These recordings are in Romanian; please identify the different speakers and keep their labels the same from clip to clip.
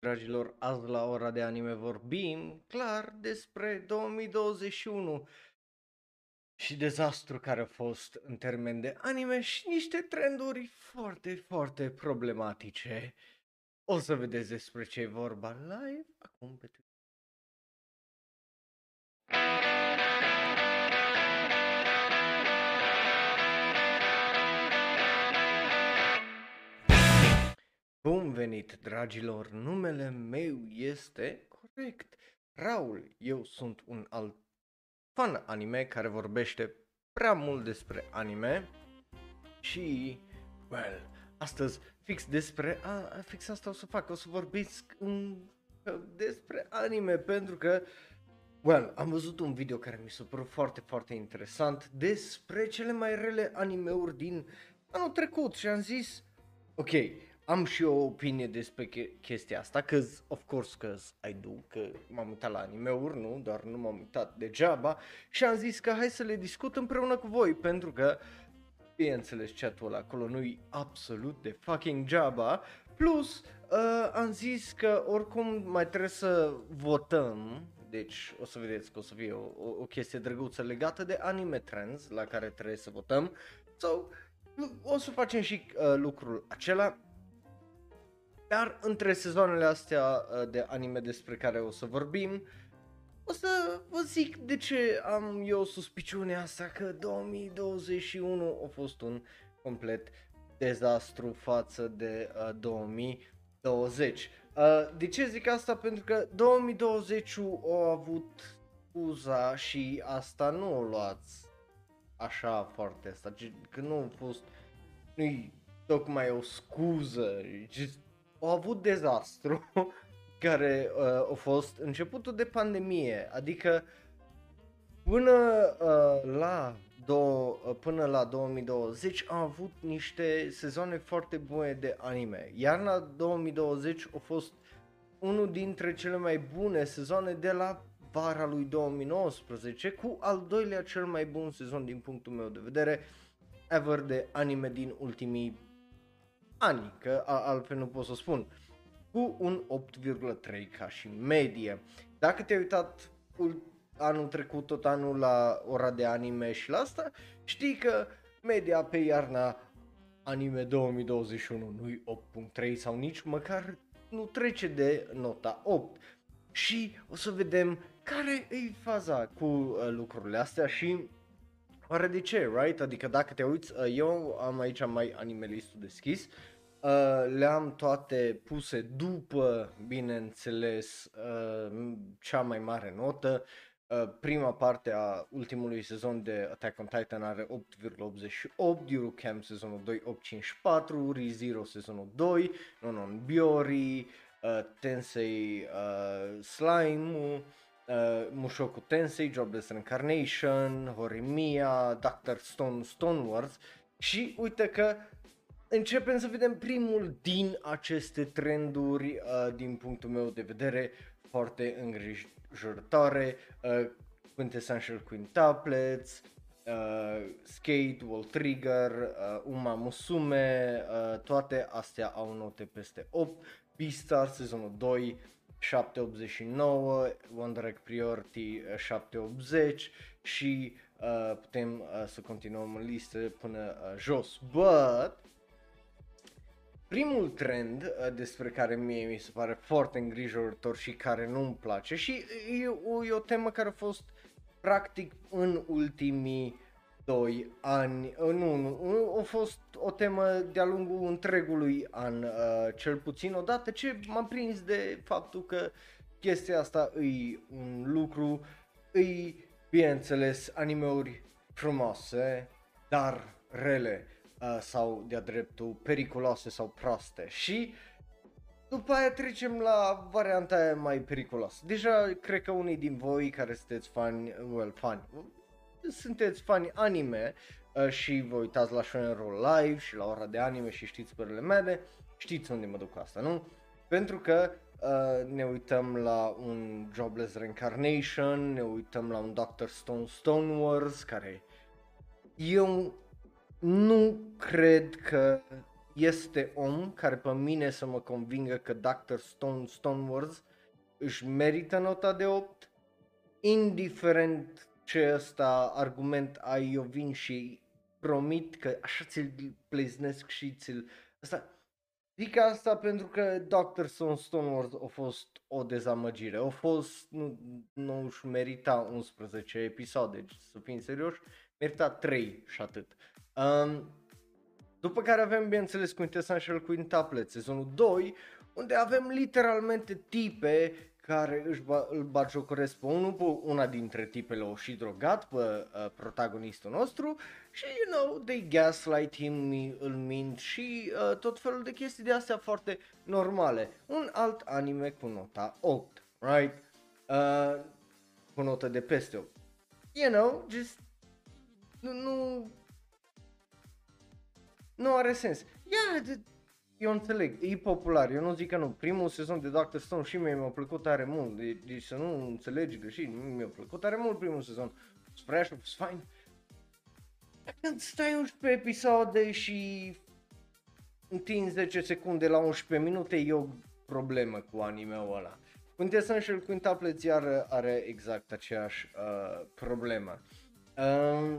Speaker 1: Dragilor, azi la ora de anime vorbim clar despre 2021 și dezastru care a fost în termen de anime și niște trenduri foarte, foarte problematice. O să vedeți despre ce e vorba live acum pe Twitter. Bun venit, dragilor! Numele meu este corect. Raul, eu sunt un alt fan anime care vorbește prea mult despre anime și, well, astăzi fix despre, a, fix asta o să fac, o să vorbesc um, despre anime pentru că, well, am văzut un video care mi s-a părut foarte, foarte interesant despre cele mai rele animeuri din anul trecut și am zis, ok, am și o opinie despre chestia asta, că of course că I do, că m-am uitat la anime-uri, nu, doar nu m-am uitat degeaba. Și am zis că hai să le discut împreună cu voi, pentru că, bineînțeles, chatul ăla acolo nu-i absolut de fucking geaba, plus uh, am zis că oricum mai trebuie să votăm, deci o să vedeți că o să fie o, o, o chestie drăguță legată de anime trends la care trebuie să votăm, so, o să facem și uh, lucrul acela dar între sezoanele astea uh, de anime despre care o să vorbim, o să vă zic de ce am eu suspiciunea asta că 2021 a fost un complet dezastru față de uh, 2020. Uh, de ce zic asta? Pentru că 2020 a avut scuza și asta nu o luați așa foarte asta, că nu a fost, nu tocmai o scuză, just au avut dezastru care uh, a fost începutul de pandemie, adică până uh, la do- uh, până la 2020 am avut niște sezoane foarte bune de anime. Iarna 2020 a fost unul dintre cele mai bune sezoane de la vara lui 2019 cu al doilea cel mai bun sezon din punctul meu de vedere ever de anime din ultimii ani, că altfel nu pot să spun, cu un 8,3 ca și medie. Dacă te-ai uitat anul trecut, tot anul la ora de anime și la asta, știi că media pe iarna anime 2021 nu-i 8.3 sau nici măcar nu trece de nota 8. Și o să vedem care e faza cu uh, lucrurile astea și oare de ce, right? Adică dacă te uiți, uh, eu am aici mai animelistul deschis Uh, le-am toate puse după, bineînțeles, uh, cea mai mare notă. Uh, prima parte a ultimului sezon de Attack on Titan are 8,88, Yuru Camp sezonul 2 8,54, ReZero sezonul 2, Nonon Biori, uh, Tensei uh, Slime, uh, Mushoku Tensei, Jobless Reincarnation, Horimiya, Doctor Stone Stonewards și uite că începem să vedem primul din aceste trenduri uh, din punctul meu de vedere foarte îngrijorătoare, uh, Quintessential Quintuplets, uh, Skate, Wall Trigger, uh, Uma Musume, uh, toate astea au note peste 8, Beastar sezonul 2, 789, One Direct Priority 780 și uh, putem uh, să continuăm în listă până uh, jos. But primul trend uh, despre care mie mi se pare foarte îngrijorător și care nu-mi place și e o, e o temă care a fost practic în ultimii doi ani, uh, nu, nu, a fost o temă de-a lungul întregului an, uh, cel puțin odată ce m-am prins de faptul că chestia asta e un lucru, e, bineînțeles, animeuri frumoase, dar rele uh, sau de-a dreptul periculoase sau proaste și după aia trecem la varianta aia mai periculoasă. Deja cred că unii din voi care sunteți fani, well, fani, sunteți fani anime uh, și vă uitați la Shonen Roll Live și la ora de anime și știți părele mele, știți unde mă duc cu asta, nu? Pentru că uh, ne uităm la un Jobless Reincarnation, ne uităm la un Dr. Stone Stone Wars care e un nu cred că este om care pe mine să mă convingă că Dr. Stone Stone Wars își merită nota de 8, indiferent ce ăsta argument ai, eu vin și promit că așa ți-l pleznesc și ți-l... Asta, zic asta pentru că Dr. Stone Stone Wars a fost o dezamăgire, a fost, nu, nu își merita 11 episoade, să fim serioși, merita 3 și atât. Um, după care avem, bineînțeles, Quintessential Quintuplet, sezonul 2, unde avem literalmente tipe care își ba, îl bagiocoresc pe unul, pe una dintre tipele o și drogat pe uh, protagonistul nostru și, you know, they gaslight him, îl mint și uh, tot felul de chestii de astea foarte normale. Un alt anime cu nota 8, right? Uh, cu notă de peste 8. You know, just nu, nu, nu are sens. Ia, yeah, eu înțeleg, e popular, eu nu zic că nu. Primul sezon de Doctor Stone și mie mi-a plăcut tare mult, de, deci să nu înțelegi greșit, nu mi-a plăcut tare mult primul sezon. Spre așa, fine. Când stai 11 episoade și întinzi 10 secunde la 11 minute, e o problemă cu anime-ul ăla. Quintessential Quintuplets iar are exact aceeași uh, problemă. Uh,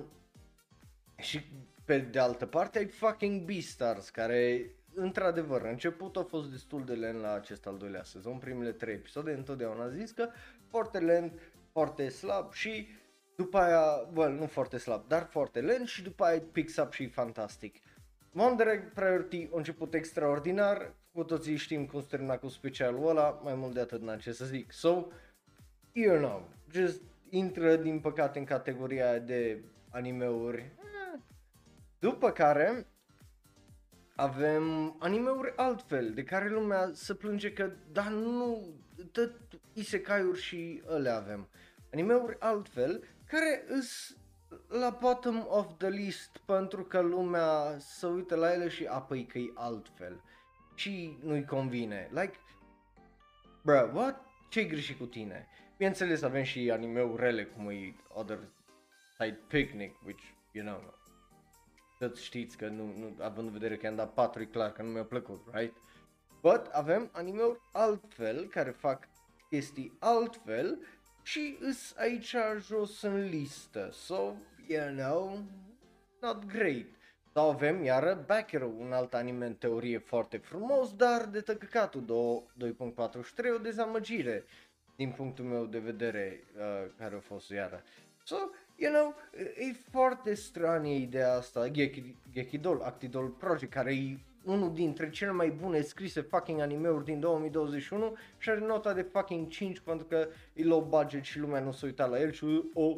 Speaker 1: și pe de altă parte ai fucking Beastars care într-adevăr, începutul a fost destul de lent la acest al doilea sezon, primele trei episoade, întotdeauna zis că foarte lent, foarte slab și după aia, well, nu foarte slab, dar foarte lent și după aia picks up și fantastic. Wonder Egg Priority a început extraordinar, cu toții știm cum se termina cu specialul ăla, mai mult de atât n ce să zic. So, you know, just intră din păcate în categoria de animeuri. După care, avem animeuri altfel, de care lumea se plânge că, da, nu, tot isekai-uri și le avem. Animeuri altfel, care îs la bottom of the list pentru că lumea se uită la ele și apoi că e altfel. Și nu-i convine. Like, bro, what? Ce-i greșit cu tine? Bineînțeles avem și animeuri rele cum e Other Side Picnic, which, you know, toți știți că nu, nu, având în vedere că i-am dat 4, e clar că nu mi-a plăcut, right? But avem animeuri altfel, care fac chestii altfel și îs aici jos în listă. So, you know, not great. Sau avem iară Backero, un alt anime în teorie foarte frumos, dar de tăcăcatul 2.43, o dezamăgire din punctul meu de vedere uh, care a fost iară. So, you know, e foarte stranie ideea asta, Gekidol, Actidol Project, care e unul dintre cele mai bune scrise fucking anime-uri din 2021 și are nota de fucking 5 pentru că e low budget și lumea nu s-a uitat la el și o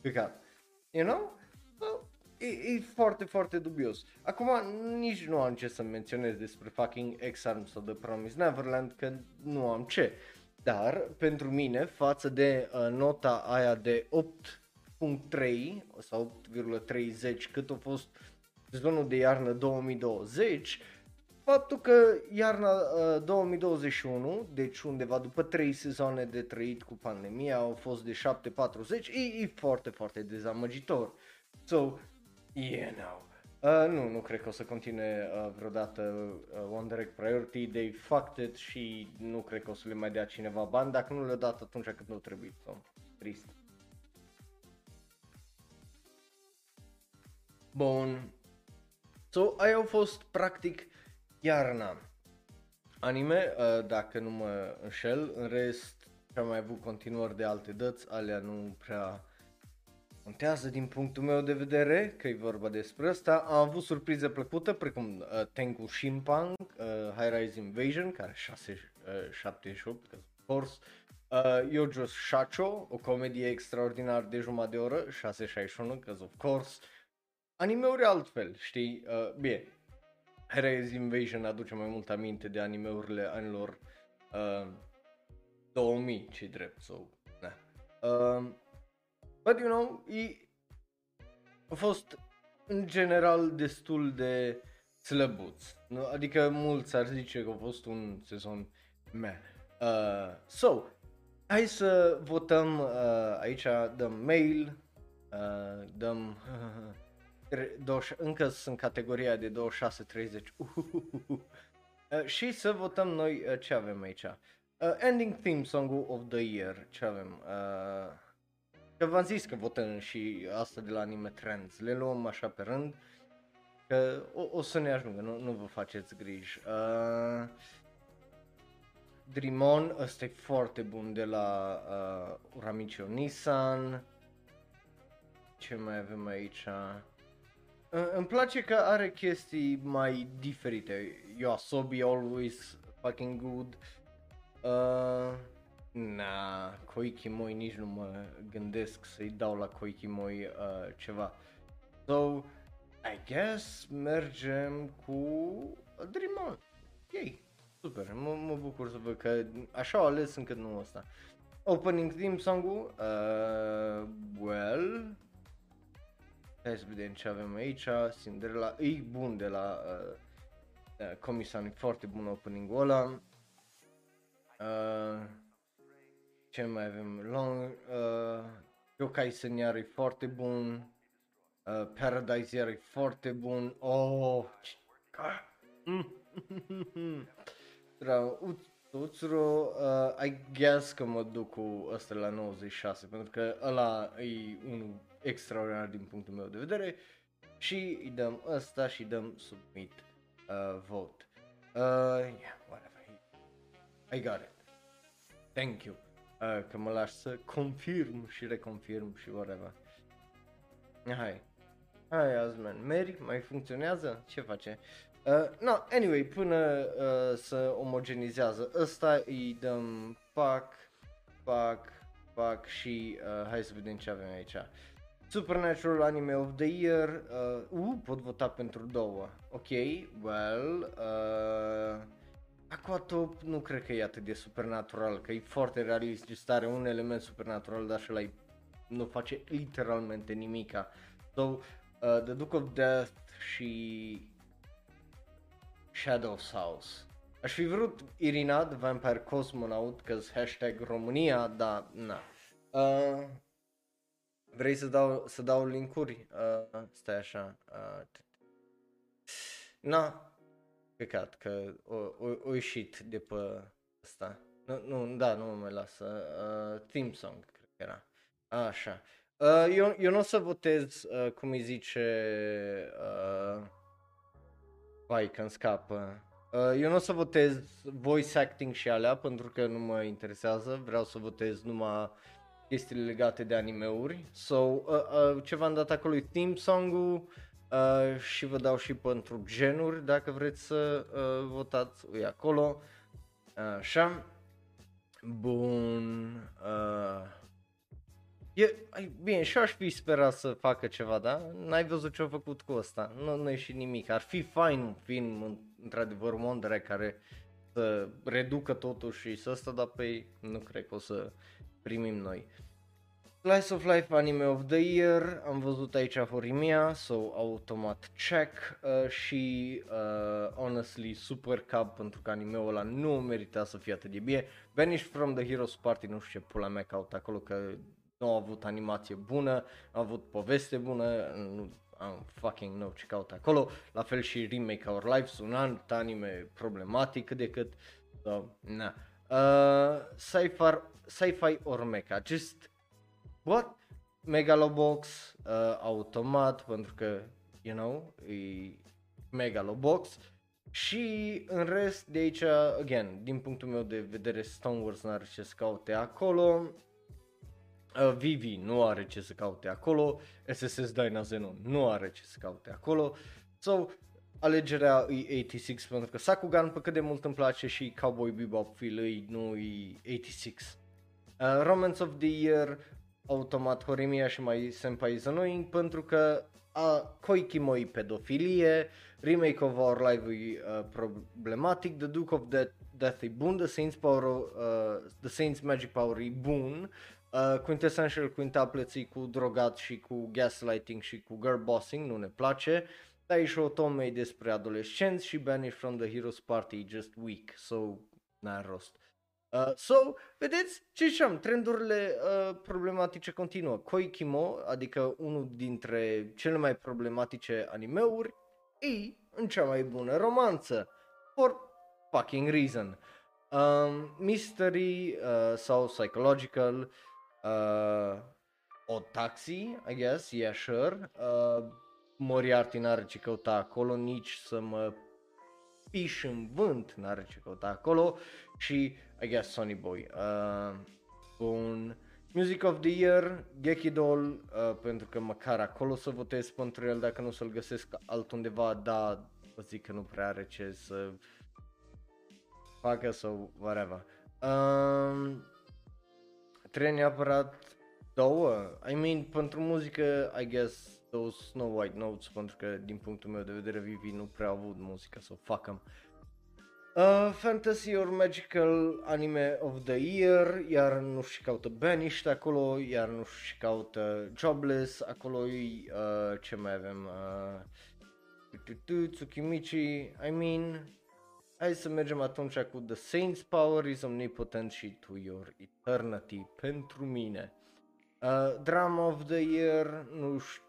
Speaker 1: păcat. You know? So, e, e foarte, foarte dubios. Acum nici nu am ce să menționez despre fucking X-Arms sau The Promise Neverland că nu am ce. Dar pentru mine, față de uh, nota aia de 8 8.3 sau 8,30 cât a fost sezonul de iarnă 2020, faptul că iarna uh, 2021, deci undeva după 3 sezoane de trăit cu pandemia, au fost de 7.40, e, e foarte, foarte dezamăgitor. So, you know. Uh, nu, nu cred că o să continue uh, vreodată uh, One Direct Priority, they fucked it și nu cred că o să le mai dea cineva bani, dacă nu le-a dat atunci când nu trebuie. So, trist. Bun. So, aia au fost practic iarna. Anime, uh, dacă nu mă înșel, în rest am mai avut continuări de alte dăți, alea nu prea contează din punctul meu de vedere, că e vorba despre asta. Am avut surprize plăcută, precum uh, Tengu Shimpang, uh, High Rise Invasion, care 6, uh, 78, of course, uh, Yojo's Shacho, o comedie extraordinar de jumătate de oră, 661, că of course, animeuri altfel, știi? Uh, bine, Heroes Invasion aduce mai mult aminte de animeurile anilor uh, 2000, ce drept, so, na. Uh, but, you know, e, a fost în general destul de slăbuț. Nu? Adică mulți ar zice că a fost un sezon meh. Uh, so, hai să votăm uh, aici, dăm mail, uh, dăm tre- 20, încă sunt categoria de 26-30. Uh, și să votăm noi uh, ce avem aici. Uh, ending theme song of the year. Ce avem? Uh, că v-am zis că votăm și asta de la Anime Trends. Le luăm așa pe rând. Că o, o să ne ajungă, nu, nu vă faceți griji. Uh, Dream On, ăsta e foarte bun de la uh, Uramicio Nissan. Ce mai avem aici? Uh, îmi place că are chestii mai diferite. Yoasobi always fucking good. Uh, na, Koikimoi nici nu mă gândesc să-i dau la Koikimoi uh, ceva. So, I guess mergem cu Dream On. Yay! Super, mă, mă bucur să văd că așa au ales încât nu ăsta. Opening theme song-ul, uh, well, hai să vedem ce avem aici, Cinderella, e bun de la uh, uh, Comisan, foarte bun opening-ul ăla. Uh, ce mai avem? Long, uh, Yokai Senior e foarte bun. Uh, Paradise e foarte bun. Oh, ce... Rău, Utsuro, uh, I guess că mă duc cu ăsta la 96 pentru că ăla e unul extraordinar din punctul meu de vedere și îi dăm ăsta și îi dăm submit uh, vote. Uh, yeah, whatever. I got it. Thank you. Uh, că mă lași să confirm și reconfirm și whatever. Hai. Hai azi, man. Mary, mai funcționează? Ce face? Uh, no, anyway, până uh, să omogenizează ăsta, îi dăm pac, pac, pac și uh, hai să vedem ce avem aici. Supernatural Anime of the Year, uh, uh pot vota pentru două, ok, well, uh, Aquatop nu cred că e atât de supernatural, că e foarte realist, just are un element supernatural, dar și la nu face literalmente nimica. So, uh, The Duke of Death și Shadow's House. Aș fi vrut Irina, The Vampire Cosmonaut, că hashtag România, dar na. Uh, vrei să dau, să dau linkuri? Uh, stai așa. Uh, na, păcat că o, o, o ieșit de pe asta. Nu, nu, da, nu mă mai lasă. Uh, theme song, cred că era. Așa. Uh, eu, eu nu o să votez, uh, cum îi zice, uh, Vai, când scapă. Uh, eu nu o să votez voice acting și alea pentru că nu mă interesează, vreau să votez numai chestiile legate de animeuri. So, uh, uh, ce v-am dat acolo e theme song-ul uh, și vă dau și pentru genuri dacă vreți să uh, votați, e acolo. Așa. Bun. Uh, E, bine, și aș fi sperat să facă ceva, da? N-ai văzut ce a făcut cu ăsta, nu, nu e și nimic. Ar fi fain un film, într-adevăr, Mondre care să reducă totul și să stă, dar pe nu cred că o să primim noi. Slice of Life Anime of the Year, am văzut aici Horimia, so automat check uh, și uh, honestly Super Cup pentru că anime-ul ăla nu merita să fie atât de bine. Vanish from the Heroes Party, nu știu ce pula mea caut acolo că nu au avut animație bună, au avut poveste bună, nu am fucking know ce caut acolo, la fel și Remake Our Lives, un alt anime problematic cât de cât, so, na. Uh, sci-fi, sci-fi or mecha, just, what? Megalobox, uh, automat, pentru că, you know, e Megalobox, și în rest de aici, again, din punctul meu de vedere, Stone Wars n-are ce să caute acolo, Uh, Vivi nu are ce să caute acolo, SSS Dyna Zenon nu are ce să caute acolo, so alegerea e 86 pentru că Sakugan pe cât de mult îmi place și Cowboy Bebop feel e, nu e 86. Uh, Romance of the Year, automat Horimiya și mai Senpai is annoying pentru că a Koikimo pedofilie, Remake of Our Life e uh, problematic, The Duke of Death, Death e bun, The Saints, Power, uh, The Saints Magic Power e bun, Uh, Quintessential quintuplets cu drogat și cu gaslighting și cu girl bossing, nu ne place. Dar e și o tomei despre adolescenți și Banish from the Heroes Party just weak, so n-are rost. Uh, so, vedeți ce ziceam, trendurile uh, problematice continuă. Koikimo, adică unul dintre cele mai problematice animeuri, e în cea mai bună romanță. For fucking reason. Um, mystery uh, sau psychological, uh, o taxi, I guess, yeah, sure. Uh, Moriarty n-are ce căuta acolo, nici să mă piș în vânt n-are ce căuta acolo și, I guess, Sonny Boy. Uh, bun. Music of the Year, Gekidol, uh, pentru că măcar acolo să votez pentru el dacă nu să-l găsesc altundeva, da, zic că nu prea are ce să facă sau whatever. Um, trebuie neapărat două. I mean, pentru muzică, I guess, those Snow White Notes, pentru că din punctul meu de vedere Vivi nu prea au avut muzică, so fuck them. Uh, fantasy or Magical Anime of the Year, iar nu și caută Banished acolo, iar nu și caută Jobless, acolo uh, ce mai avem, uh, Tsukimichi, I mean, hai să mergem atunci cu The Saints Power is Omnipotent și To Your Eternity pentru mine. Uh, Drama of the Year, nu știu...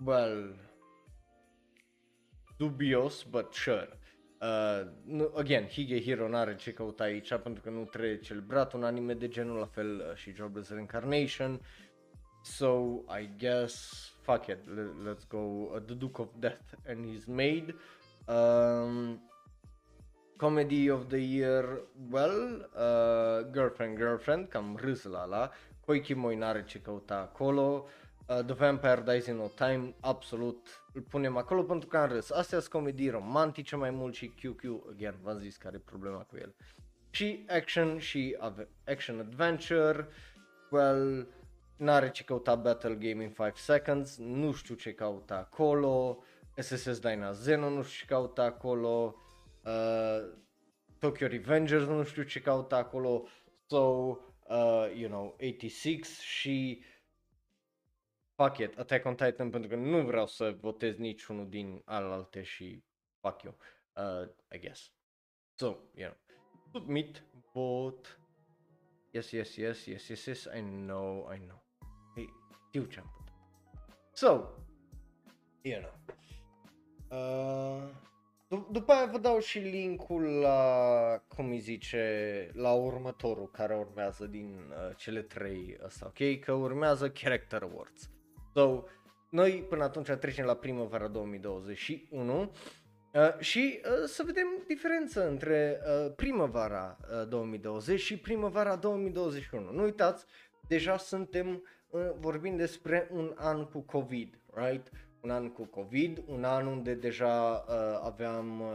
Speaker 1: Well, dubios, but sure. Uh, nu, again, Higehiro n-are ce căuta aici pentru că nu trebuie celebrat un anime de genul, la fel uh, și Jobless Reincarnation. So, I guess, fuck it, let's go. Uh, the Duke of Death and his maid. Um, Comedy of the Year, well, uh, Girlfriend, Girlfriend, cam râs la la, Koikimoi n-are ce căuta acolo, uh, The Vampire Dies in No Time, absolut îl punem acolo pentru că am râs. Astea sunt comedii romantice mai mult și QQ, again, v-am zis care e problema cu el. Și action și ave- action adventure, well, n-are ce căuta Battle Game in 5 Seconds, nu știu ce caută acolo, SSS Dyna Zeno nu știu ce caută acolo, uh, Tokyo Revengers nu știu ce caută acolo, so, uh, you know, 86 și fuck it, Attack on Titan pentru că nu vreau să votez niciunul din alalte și fuck you, uh, I guess. So, you know, submit, vote, yes, yes, yes, yes, yes, yes, I know, I know. Hey, știu ce am putut. So, you know, uh, D- după aia vă dau și linkul la, cum îi zice, la următorul care urmează din uh, cele trei ăsta, ok? Că urmează Character Awards. So, noi până atunci trecem la primăvara 2021 uh, și uh, să vedem diferența între uh, primăvara uh, 2020 și primăvara 2021. Nu uitați, deja suntem uh, vorbind despre un an cu COVID, right? Un an cu COVID, un an unde deja uh, aveam, uh,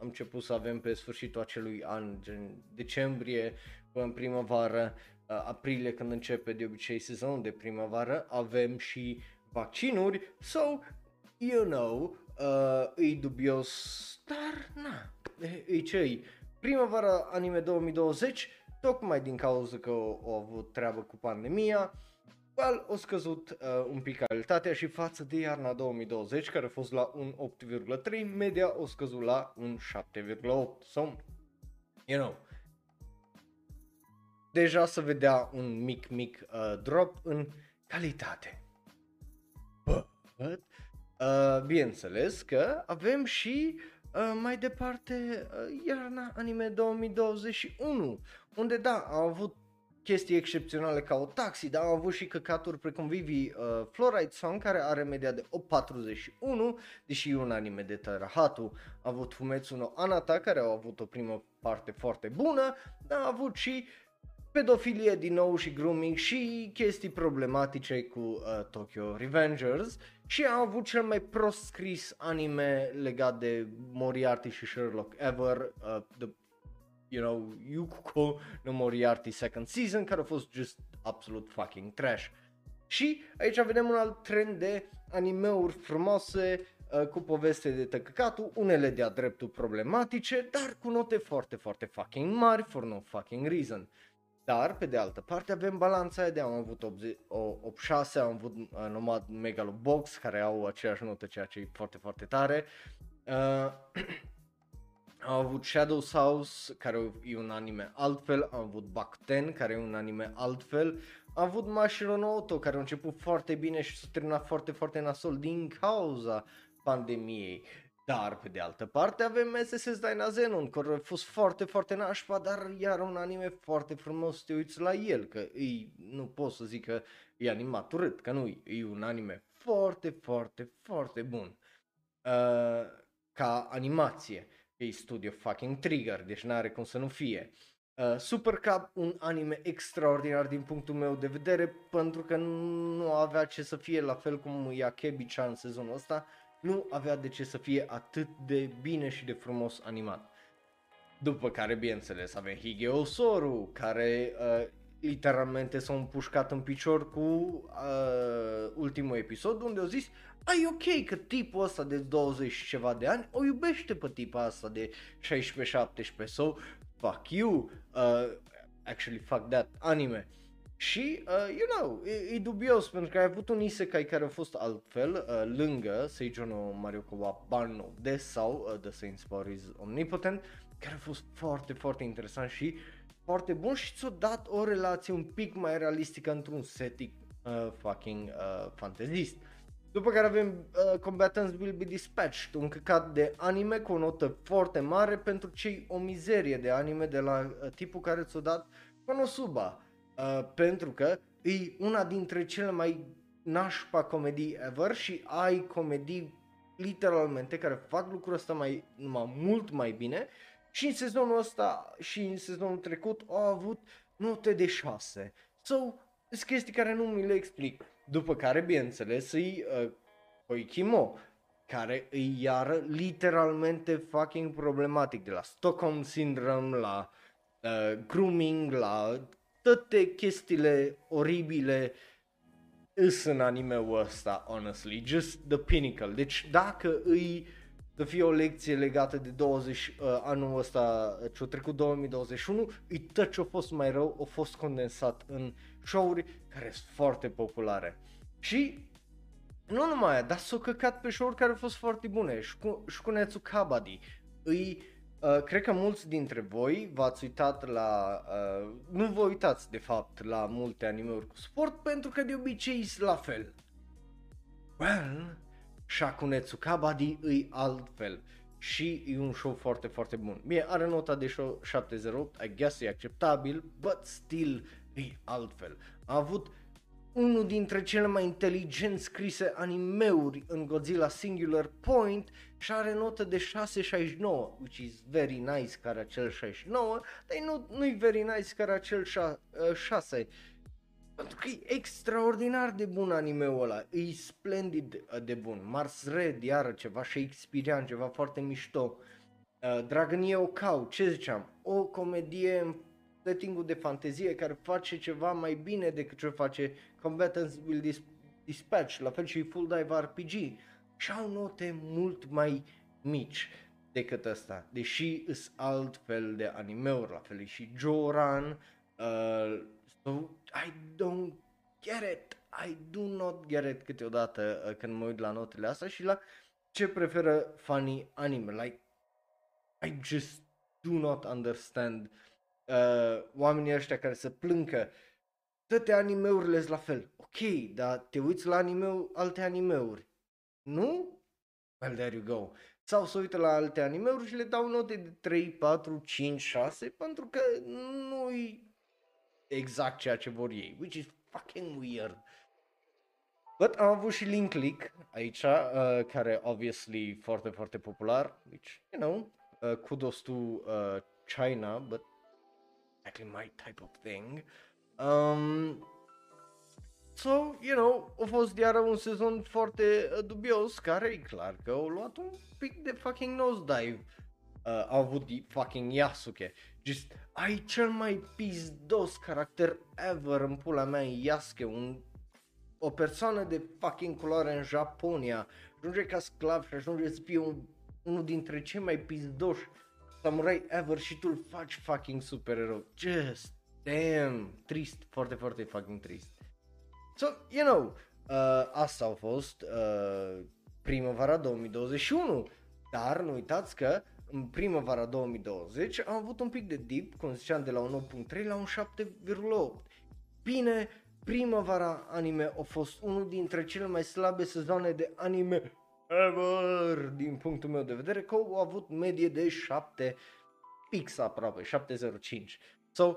Speaker 1: am început să avem pe sfârșitul acelui an, gen decembrie până în primăvară, uh, aprilie când începe de obicei sezonul de primăvară, avem și vaccinuri, so, you know, uh, e dubios, dar na, e, e ce Primăvara anime 2020, tocmai din cauza că au avut treabă cu pandemia, well, o scăzut uh, un pic calitatea și față de iarna 2020 care a fost la un 8,3, media o scăzut la un 7,8. So, you know, deja se vedea un mic, mic uh, drop în calitate. But, uh, bineînțeles că avem și uh, mai departe uh, iarna anime 2021, unde da, au avut chestii excepționale ca o taxi, dar au avut și căcaturi precum Vivi uh, Fluoride Song care are media de 8.41, deși e un anime de Tarahatu. A avut Fumetsu no Anata care au avut o primă parte foarte bună, dar a avut și pedofilie din nou și grooming și chestii problematice cu uh, Tokyo Revengers și a avut cel mai prost scris anime legat de Moriarty și Sherlock ever, uh, The you know, Yukuko no Moriarty second season, care a fost just absolut fucking trash. Și aici vedem un alt trend de animeuri frumoase, uh, cu poveste de tăcăcatul, unele de-a dreptul problematice, dar cu note foarte, foarte fucking mari, for no fucking reason. Dar, pe de altă parte, avem balanța aia de am avut 8-6, am avut uh, Nomad Megalobox, care au aceeași notă, ceea ce e foarte, foarte tare. Uh, Am avut Shadow House, care e un anime altfel, am avut Bakuten, care e un anime altfel, am avut Mashiro no Oto, care a început foarte bine și s-a terminat foarte, foarte nasol din cauza pandemiei. Dar, pe de altă parte, avem SSS Dynazenon, care a fost foarte, foarte nașpa, dar iar un anime foarte frumos să te uiți la el, că îi, nu pot să zic că e animat urât, că nu e un anime foarte, foarte, foarte bun. Uh, ca animație. E studio fucking Trigger, deci n-are cum să nu fie. Uh, Super Cup, un anime extraordinar din punctul meu de vedere, pentru că nu avea ce să fie la fel cum e Akebi-chan în sezonul ăsta, nu avea de ce să fie atât de bine și de frumos animat. După care, bineînțeles, avem Hige Osoru, care uh, literalmente s-a împușcat în picior cu uh, ultimul episod, unde au zis, ai ok că tipul ăsta de 20 și ceva de ani o iubește pe tipa asta de 16-17, so fuck you, uh, actually fuck that anime. Și, uh, you know, e, e dubios pentru că ai avut un isekai care a fost altfel, uh, lângă Seijono Marioka wa Banno de sau uh, The Saints Power is Omnipotent, care a fost foarte, foarte interesant și foarte bun și ți-a dat o relație un pic mai realistică într-un setting uh, fucking uh, fantezist. După care avem uh, Combatants Will Be Dispatched, un căcat de anime cu o notă foarte mare pentru cei o mizerie de anime de la uh, tipul care ți-a dat Konosuba. Uh, pentru că e una dintre cele mai nașpa comedii ever și ai comedii literalmente care fac lucrul ăsta mai, numai mult mai bine și în sezonul ăsta și în sezonul trecut au avut note de 6. So, sunt chestii care nu mi le explic. După care, bineînțeles, îi uh, Koikimo, care îi iară literalmente fucking problematic, de la Stockholm Syndrome, la uh, grooming, la toate chestiile oribile îs în anime-ul ăsta, honestly, just the pinnacle. Deci dacă îi să fie o lecție legată de 20 uh, anul ăsta ce-a trecut 2021, e tot ce a fost mai rău, a fost condensat în show-uri care sunt foarte populare. Și nu numai aia, dar s-au căcat pe show-uri care au fost foarte bune. Shkunetsu Kabaddi îi Uh, cred că mulți dintre voi v-ați uitat la, uh, nu vă uitați de fapt la multe animeuri cu sport pentru că de obicei sunt la fel. Well, Shakunetsu Kabaddi îi altfel și e un show foarte, foarte bun. Mie are nota de show 708, I guess e acceptabil, but still e altfel. A avut unul dintre cele mai inteligent scrise animeuri în Godzilla Singular Point și are notă de 6.69, which is very nice care acel 69, dar nu, nu-i very nice care acel 6. Pentru că e extraordinar de bun anime-ul ăla, e splendid uh, de bun. Mars Red, iară ceva Shakespearean, ceva foarte mișto. Uh, Dragon Yeo ce ziceam? O comedie în setting de fantezie care face ceva mai bine decât ce face Combatants Will Dis- Dispatch, la fel și Full Dive RPG. Și au note mult mai mici decât asta, deși sunt altfel de animeuri, la fel și Joran, uh, so I don't get it, I do not get it câteodată uh, când mă uit la notele astea și la ce preferă funny anime, like I just do not understand uh, oamenii ăștia care se plâncă toate animeurile sunt la fel. Ok, dar te uiți la anime alte animeuri. Nu? Well, there you go. Sau să uită la alte animeuri și le dau note de 3, 4, 5, 6 pentru că nu-i exact ceea ce vor ei, which is fucking weird. But am avut și Link Click aici, uh, care obviously foarte, foarte popular, which, you know, uh, kudos to uh, China, but exactly my type of thing. Um, so, you know, a fost iară un sezon foarte uh, dubios, care e clar că au luat un pic de fucking nosedive. Uh, au avut fucking Yasuke Just, ai cel mai pizdos caracter ever în pula mea în Yasuke, un, o persoană de fucking culoare în Japonia, ajunge ca sclav și ajunge să fie un, unul dintre cei mai pizdoși samurai ever și tu îl faci fucking supererou. Just, damn, trist, foarte, foarte fucking trist. So, you know, uh, asta a fost uh, primăvara 2021, dar nu uitați că în primăvara 2020 am avut un pic de dip, cum ziceam, de la un 8.3 la un 7,8. Bine, primăvara anime a fost unul dintre cele mai slabe sezoane de anime ever, din punctul meu de vedere, că au avut medie de 7 pix aproape, 705. So,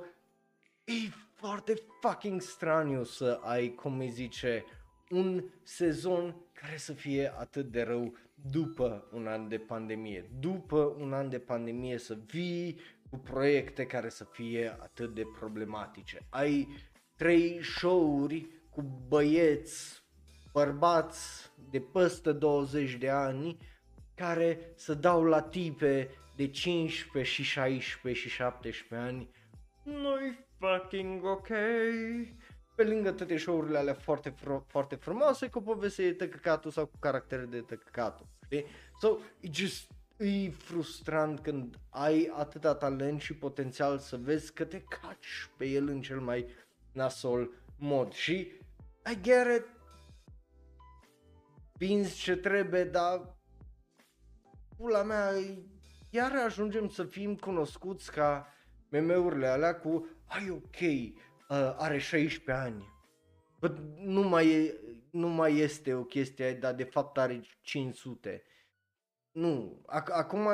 Speaker 1: e foarte fucking straniu să ai, cum îi zice, un sezon care să fie atât de rău după un an de pandemie. După un an de pandemie să vii cu proiecte care să fie atât de problematice. Ai trei show-uri cu băieți, bărbați de peste 20 de ani care să dau la tipe de 15 și 16 și 17 ani. Nu-i fucking ok. Pe lângă toate show-urile alea foarte, fr- foarte frumoase cu poveste de tăcăcatul sau cu caractere de tăcăcatul. Știi? So, it just e frustrant când ai atâta talent și potențial să vezi că te caci pe el în cel mai nasol mod și I get it vinzi ce trebuie, dar pula mea, iar ajungem să fim cunoscuți ca meme-urile alea cu ai ok, uh, are 16 ani. Bă, nu mai, e, nu mai este o chestie, dar de fapt are 500. Nu, Ac- acum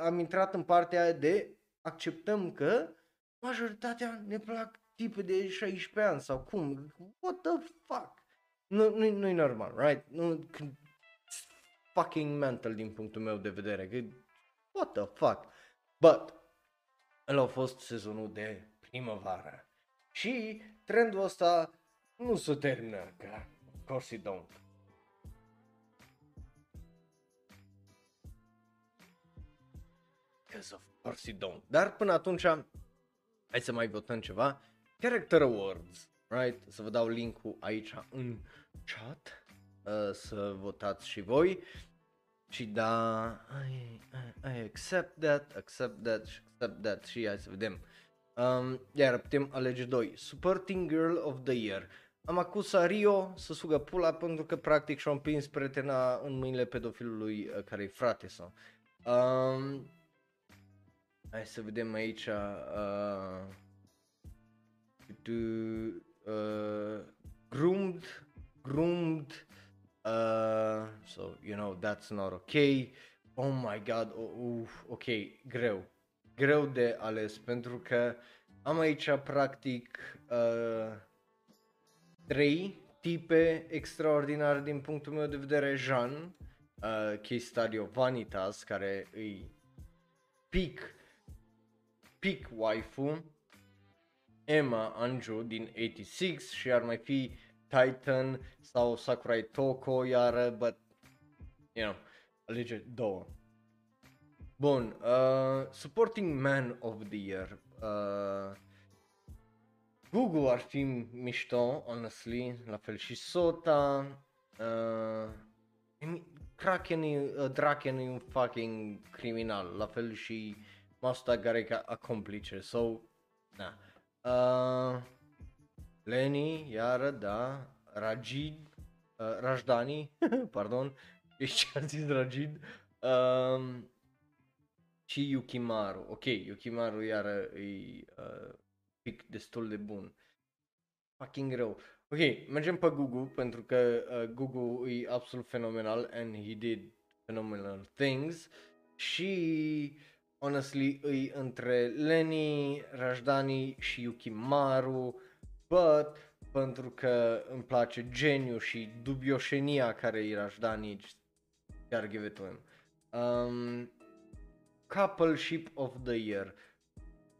Speaker 1: am intrat în partea aia de acceptăm că majoritatea ne plac tipe de 16 ani sau cum? What the fuck? Nu, nu, nu e normal, right? Nu, fucking mental din punctul meu de vedere. Că, what the fuck? But, el a fost sezonul de primăvară. Și trendul ăsta nu se termină, că of course it don't. Because of course it don't. Dar până atunci, hai să mai votăm ceva. Character Awards, right? Să vă dau linkul aici în chat uh, să votați și voi. Și da, I, I, I accept that, accept that, accept that și hai să vedem. Um, iar putem alege doi. Supporting Girl of the Year. Am acuzat Rio să sugă pula pentru că practic și-a împins prietena în mâinile pedofilului uh, care e frate sau. Um, hai să vedem aici. Uh, uh, groomed, groomed, uh, so you know that's not okay. Oh my god, oh, uf, ok, greu, greu de ales pentru că am aici practic uh, trei tipe extraordinare din punctul meu de vedere, Jean, uh, case study of Vanitas, care îi peak, peak waifu, Emma Anju din 86 și ar mai fi Titan sau Sakurai Toko iară, but, you know, alege două. Bun, uh, Supporting Man of the Year. Uh, Google ar fi mișto, honestly, la fel și Sota. Uh, Kraken e, uh, Draken e un fucking criminal, la fel și Masta Gareka a complice, so, na. Uh, Lenny, iară, da, Rajid, uh, Rajdani, pardon, ești ce a zis Rajid, uh, și Yukimaru, ok, Yukimaru iară e uh, pic destul de bun, fucking rău. Ok, mergem pe Google pentru că uh, Google e absolut fenomenal and he did phenomenal things și honestly îi între Lenny, Rajdani și Yukimaru, but pentru că îmi place geniu și dubioșenia care e Rajdani, chiar give it to him. Um, coupleship of the year.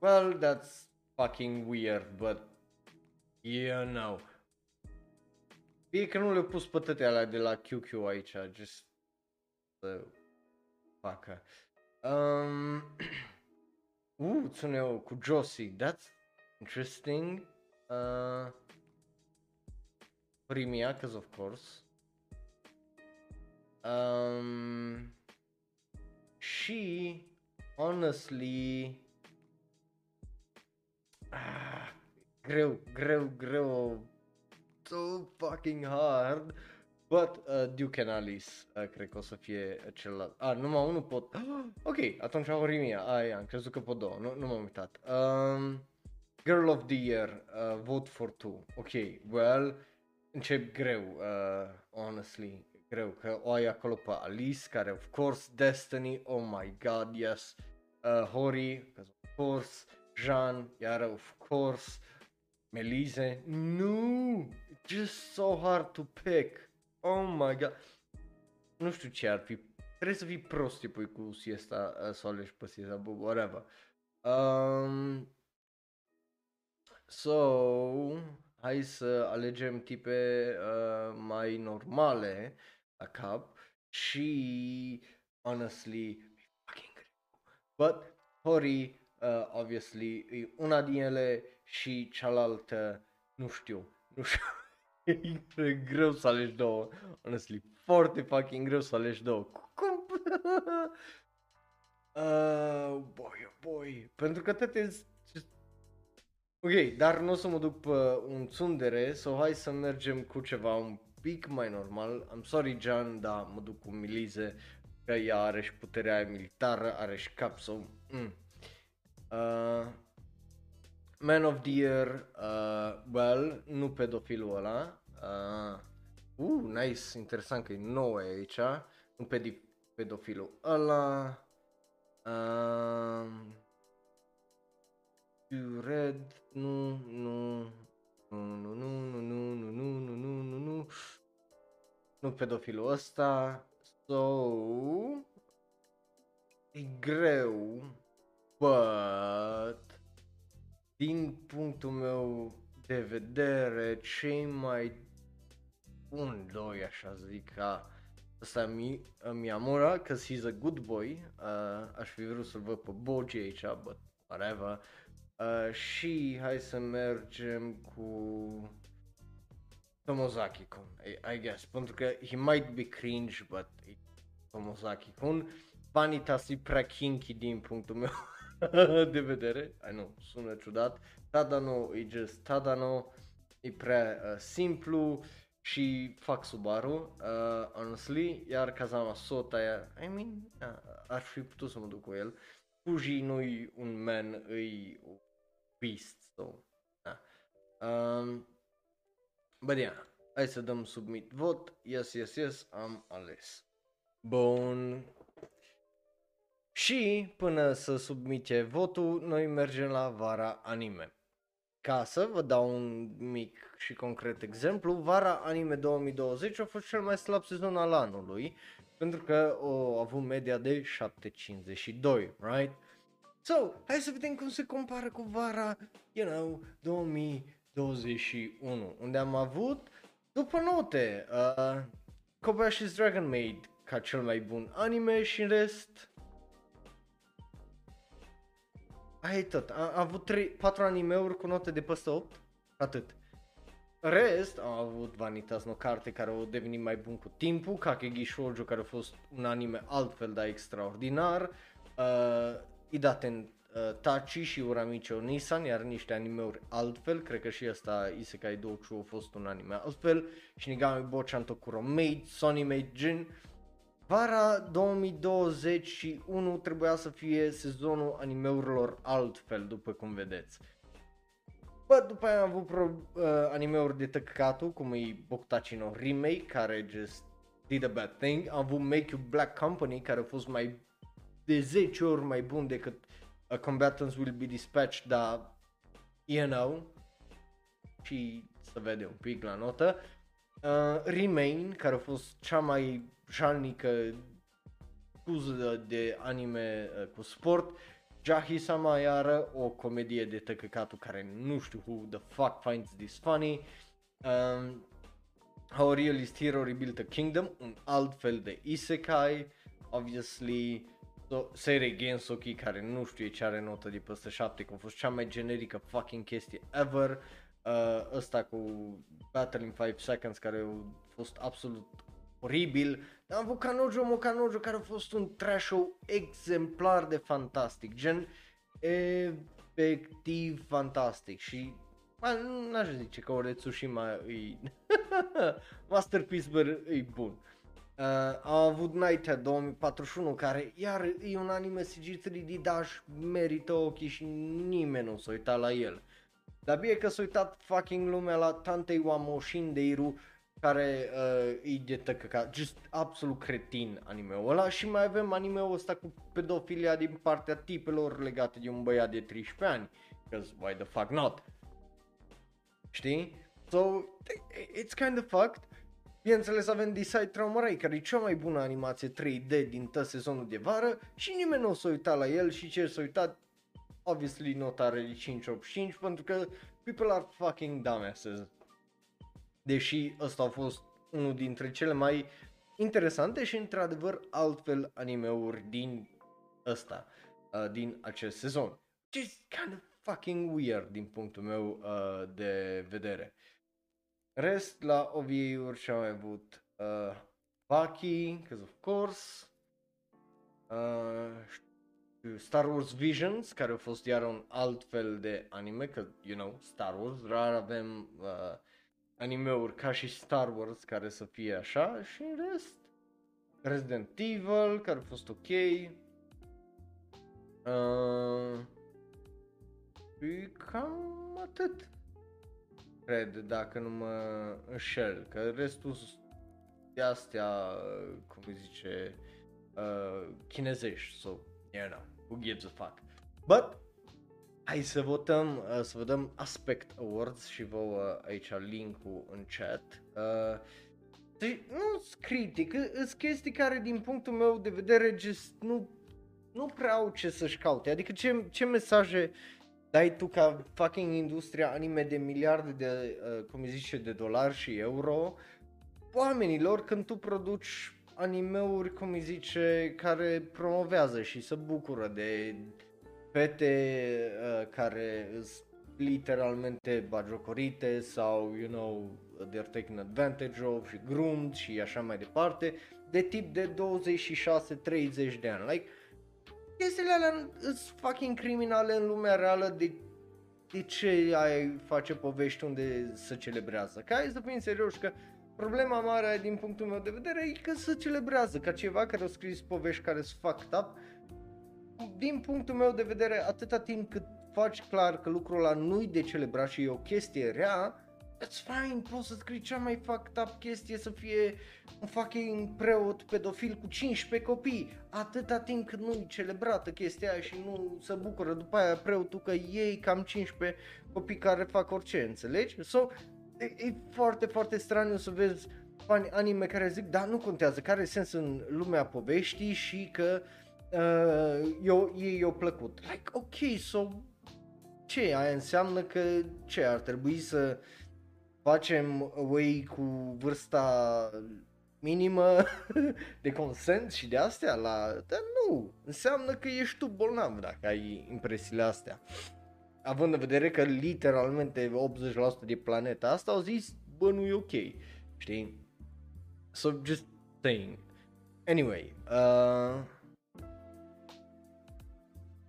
Speaker 1: Well, that's fucking weird, but you know. Fie că nu le-au pus pe alea de la QQ aici, just să facă. Um, uh, Tsuneo cu Josie, that's interesting. Uh, Primia, cause of course. Um, și, honestly, ah, greu, greu, greu, so fucking hard, But uh, Duke and Alice uh, cred că o să fie celălalt. Ah, numai unul pot. ok, atunci Horimia. Aia, am crezut că pot două. Nu, nu m-am uitat. Um, Girl of the Year, uh, vote for two. Ok, well, încep greu, uh, honestly, greu, că o ai acolo pe Alice, care of course, Destiny, oh my god, yes, uh, Hori, of course, Jean, iar of course, Melise, no, just so hard to pick, oh my god, nu știu ce ar fi, trebuie să fii prost tipul cu siesta uh, să o alegi pe siesta, but whatever. Um, so, hai să alegem tipe uh, mai normale la cap și honestly fucking But Hori uh, obviously e una din ele și cealaltă nu știu, nu știu. e greu să alegi două, honestly, foarte fucking greu să alegi două. Cum? uh, boy, oh boy, pentru că toate Ok, dar nu o să mă duc pe un tsundere, so hai să mergem cu ceva un pic mai normal. I'm sorry, John, dar mă duc cu Milize, că ea are și puterea militară, are și cap, so... Mm. Uh, Man of the Year, uh, well, nu pedofilul ăla. Uh, uh, nice, interesant că e nouă aici. Nu pedofilul ăla. Uh, Red, nu, nu, nu, nu, nu, nu, nu, nu, nu, nu, nu, nu, nu, nu pedofilul ăsta, so, e greu, but, din punctul meu de vedere, cei mai bun doi, așa zic, ca ăsta mi, Miyamura, că he's a good boy, uh, aș fi vrut să-l văd pe Boji aici, but whatever, Uh, și hai să mergem cu Tomozaki kun, I, I guess, pentru că he might be cringe, but Tomozaki kun. Vanitas e prea kinky din punctul meu de vedere, I know, sună ciudat. Tadano e just Tadano, e prea uh, simplu și fac Subaru, uh, honestly, iar Kazama Sota, I mean, uh, aș fi putut să mă duc cu el. Fuji nu-i un man, e beast. So, da. Um, but yeah, hai să dăm submit vot. Yes, yes, yes, am ales. Bun. Și până să submite votul, noi mergem la vara anime. Ca să vă dau un mic și concret exemplu, vara anime 2020 a fost cel mai slab sezon al anului, pentru că a avut media de 752, right? So, hai să vedem cum se compară cu vara, you know, 2021, unde am avut, după note, uh, Kobayashi's Dragon Maid ca cel mai bun anime și în rest... Ai tot, am avut 3, 4 animeuri cu note de peste 8, atât. Rest, am avut Vanitas no Carte care au devenit mai bun cu timpul, Kakegi Shoujo care a fost un anime altfel, dar extraordinar, uh, Idaten uh, Tachi și Uramicho Nissan, iar niște animeuri altfel, cred că și asta Isekai Dochu a fost un anime altfel, Shinigami Bochan Tokuro Maid, Sony Maid Jin. Vara 2021 trebuia să fie sezonul animeurilor altfel, după cum vedeți. Bă, după aia am avut pro, uh, animeuri de tăcatul, cum e Boktachi no Remake, care just did a bad thing. Am avut Make You Black Company, care a fost mai de 10 ori mai bun decât uh, Combatants Will Be Dispatched, dar, you know, și să vede un pic la notă. Uh, Remain, care a fost cea mai jalnică scuză de anime uh, cu sport. Jahi-sama iară, o comedie de tăcăcatul care nu știu who the fuck finds this funny. Um, How a Realist Hero Rebuilt a Kingdom, un alt fel de isekai, obviously So, serie Gensoki care nu știu ce are notă de peste 7, că a fost cea mai generică fucking chestie ever. Uh, ăsta cu Battle in 5 Seconds care a fost absolut oribil. Dar am avut Kanojo Mokanojo care a fost un trash show exemplar de fantastic, gen efectiv fantastic și Ma, n-aș zice că Ore Tsushima e Masterpiece, but e bun. Uh, a avut Nighthead 2041 care iar e un anime CG 3D dar merită ochii și nimeni nu s-a uitat la el. Dar bine că s-a uitat fucking lumea la Tantei Wamo Shindeiru care uh, e de tăcăcat, just absolut cretin anime-ul ăla și mai avem anime-ul ăsta cu pedofilia din partea tipelor legate de un băiat de 13 ani, because why the fuck not? Știi? So, it's kind of fucked. Bineînțeles avem Decide Traumarai, care e cea mai bună animație 3D din tot sezonul de vară și nimeni nu s-a uitat la el și ce s-a uitat, obviously nota are 585 pentru că people are fucking dumbasses. Deși ăsta a fost unul dintre cele mai interesante și într-adevăr altfel animeuri din ăsta, uh, din acest sezon. Which is kind of fucking weird din punctul meu uh, de vedere. Rest la OVA-uri și am avut uh, Baki, because of course, uh, Star Wars Visions, care a fost iar un alt fel de anime, că, you know, Star Wars, rar avem uh, anime-uri ca și Star Wars care să fie așa și în rest Resident Evil, care a fost ok. Uh, și cam atât. Cred, dacă nu mă înșel, că restul de astea, cum îi zice, uh, chinezești, so, you know, who gives a fuck. But, hai să votăm, uh, să vedem Aspect Awards și vă aici link-ul în chat. Uh, deci, nu sunt critic, sunt chestii care din punctul meu de vedere just nu, nu prea au ce să-și caute. Adică ce, ce mesaje dai tu ca fucking industria anime de miliarde de, uh, cum zice, de dolari și euro oamenilor când tu produci animeuri, cum îi zice, care promovează și se bucură de fete uh, care sunt literalmente bagiocorite sau, you know, they're taken advantage of și groomed și așa mai departe, de tip de 26-30 de ani. Like, chestiile alea sunt fucking criminale în lumea reală, de, de ce ai face povești unde se celebrează? Ca hai să fim serioși că problema mare din punctul meu de vedere e că se celebrează ca ceva care a scris povești care sunt fucked up. Din punctul meu de vedere, atâta timp cât faci clar că lucrul ăla nu-i de celebrat și e o chestie rea, It's fine, poți să scrii cea mai fucked up chestie să fie un fucking preot pedofil cu 15 copii, atâta timp cât nu-i celebrată chestia aia și nu se bucură după aia preotul că ei cam 15 copii care fac orice, înțelegi? So, e, e foarte, foarte straniu să vezi fani anime care zic, da, nu contează, care are sens în lumea poveștii și că uh, eu, ei i-au plăcut. Like, ok, so, ce, aia înseamnă că ce, ar trebui să facem away cu vârsta minimă de consent și de astea la... Dar nu, înseamnă că ești tu bolnav dacă ai impresiile astea. Având în vedere că literalmente 80% de planeta asta au zis, bă, nu e ok, știi? So, just saying. Anyway, uh,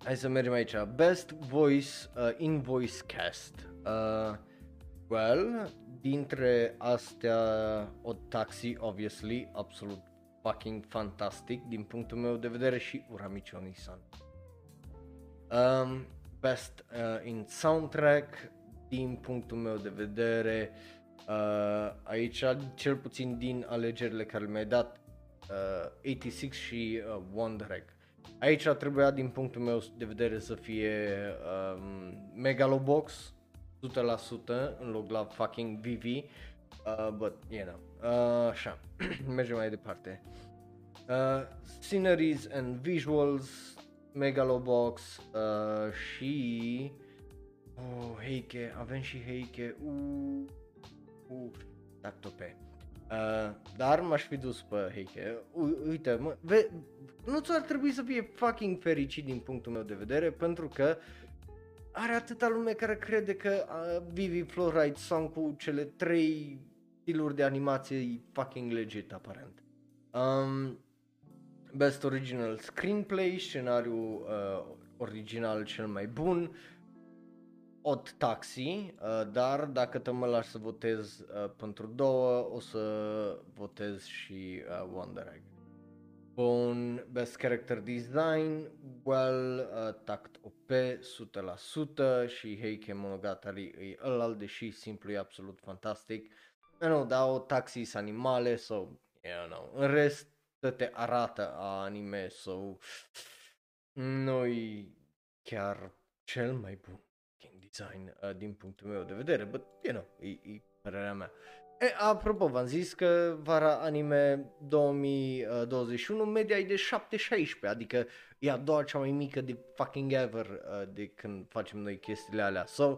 Speaker 1: hai să mergem aici. Best Voice uh, in Voice Cast. Uh, well, dintre astea o taxi, obviously, absolut fucking fantastic din punctul meu de vedere și Uramichi Onisan. Um, best uh, in soundtrack, din punctul meu de vedere, uh, aici cel puțin din alegerile care mi-ai dat, uh, 86 și uh, Wonderegg. Aici trebuia din punctul meu de vedere să fie um, Megalobox, 100% în loc la fucking VV. Uh, but, you know, uh, așa, mergem mai departe. Uh, sceneries and visuals, Megalobox uh, și... Oh, Heike, avem și Heike, uh, uh, dat pe. Uh, dar m-aș fi dus pe Heike. U- uite, mă, ve- nu ți-ar trebui să fie fucking fericit din punctul meu de vedere, pentru că are atâta lume care crede că uh, Vivi Fluoride Song cu cele trei stiluri de animație e fucking legit aparent. Um, Best Original Screenplay, scenariu uh, original cel mai bun. Odd Taxi, uh, dar dacă te mă lași să votez uh, pentru două, o să votez și uh, Wonder Egg. Bun, Best Character Design, well, uh, tact OP 100% și Heike Monogatari e ălalt, deși simplu e absolut fantastic. Nu, know, dar o taxis animale, so, you know, în rest te arată a anime, so, nu-i chiar cel mai bun game design uh, din punctul meu de vedere, but, you know, e, e părerea mea. E, apropo, v-am zis că vara anime 2021 media e de 7-16, adică e a doua cea mai mică de fucking ever uh, de când facem noi chestiile alea. So,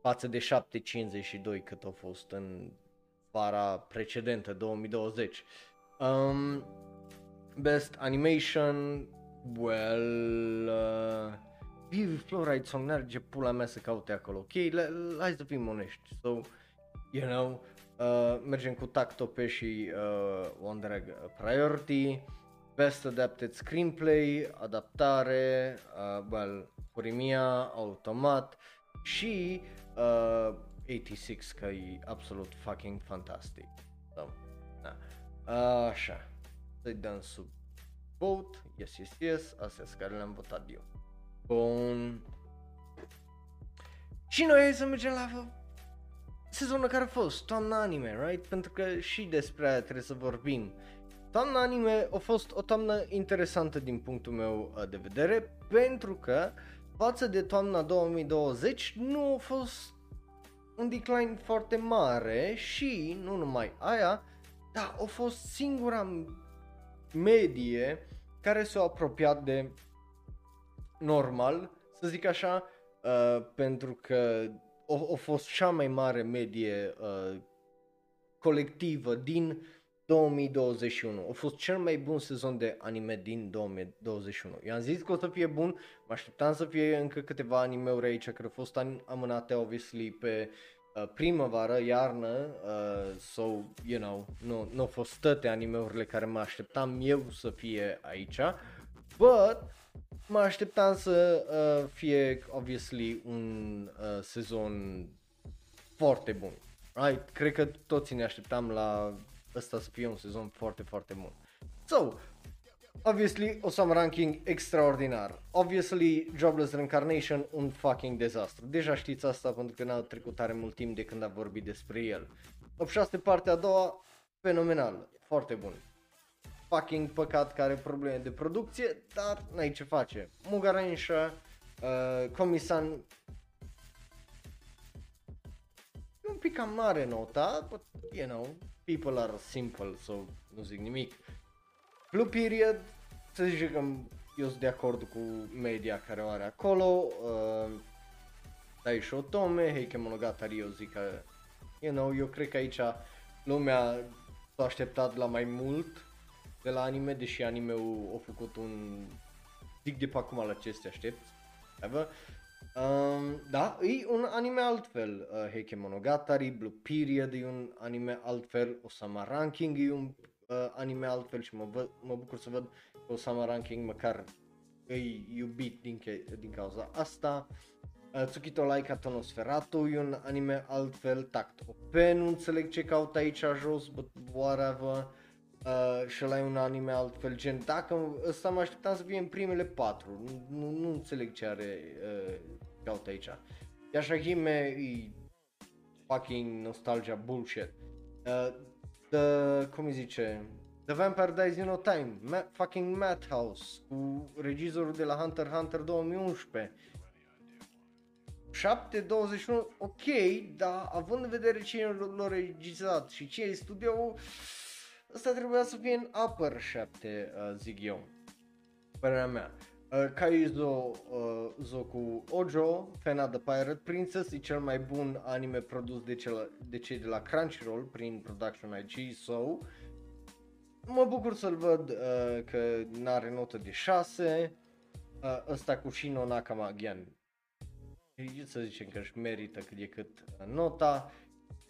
Speaker 1: față de 7.52 cât a fost în vara precedentă, 2020. Um, best Animation, well, uh, Vivi Fluoride Song merge pula mea să caute acolo, ok? hai să fim onești. So, you know, uh, mergem cu Tactope și uh, Wonder Egg Priority. Best Adapted Screenplay, adaptare, uh, well, Furimia, automat și uh, 86 că e absolut fucking fantastic. So, da. Așa, să-i dăm sub vote, yes, yes, yes, astea care le-am votat eu. Bun. Și noi să mergem la sezonul care a fost, toamna anime, right? Pentru că și despre aia trebuie să vorbim. Toamna anime a fost o toamnă interesantă din punctul meu uh, de vedere, pentru că față de toamna 2020 nu a fost un decline foarte mare și nu numai aia, dar a fost singura medie care s-a apropiat de normal, să zic așa, uh, pentru că a, a fost cea mai mare medie uh, colectivă din 2021. A fost cel mai bun sezon de anime din 2021. Eu am zis că o să fie bun, mă așteptam să fie încă câteva animeuri aici care au fost amânate, obviously, pe uh, primăvară, iarnă, uh, so, you know, nu, nu au fost toate animeurile care mă așteptam eu să fie aici, but mă așteptam să uh, fie, obviously, un uh, sezon foarte bun. Right? Cred că toți ne așteptam la ăsta să fie un sezon foarte, foarte bun. So, obviously, o să am ranking extraordinar. Obviously, Jobless Reincarnation, un fucking dezastru. Deja știți asta pentru că n-a trecut tare mult timp de când a vorbit despre el. 86 partea a doua, fenomenal, foarte bun fucking păcat care are probleme de producție, dar n-ai ce face. Mugarensha, uh, Comisan e un pic cam mare nota, but you know, people are simple, so nu zic nimic. Blue Period, să zice că eu sunt de acord cu media care o are acolo, uh, Dai și Otome, Heike Monogatari, eu zic că, you know, eu cred că aici lumea s-a așteptat la mai mult de la anime, deși anime-ul a făcut un... Zic de pe acum la ce te aștepți. Um, da, e un anime altfel. Uh, Heike Monogatari, Blue Period e un anime altfel, Osama Ranking e un uh, anime altfel și mă, văd, mă bucur să văd că Osama Ranking măcar e iubit din, din cauza asta. Uh, Tsukito Laika Tonosferatu e un anime altfel, Tact OP, nu înțeleg ce caut aici jos, but whatever uh, și ăla e un anime altfel, gen, dacă ăsta mă așteptam să fie în primele patru, nu, nu, nu înțeleg ce are uh, caut aici. Yashahime e fucking nostalgia bullshit. Uh, the, cum îi zice, The Vampire Dies in No Time, Ma- fucking Madhouse, cu regizorul de la Hunter Hunter 2011. 7.21, ok, dar având în vedere cine l-a regizat și ce e studio Asta trebuia să fie în upper 7, uh, zic eu. Părerea mea. Uh, Kaizo uh, Zoku Ojo, Fena the Pirate Princess, e cel mai bun anime produs de, cel, de cei de la Crunchyroll prin Production IG, so mă bucur să-l văd uh, că n-are notă de 6. Uh, ăsta cu Shino Nakama, again, să zicem că își merită cât e cât uh, nota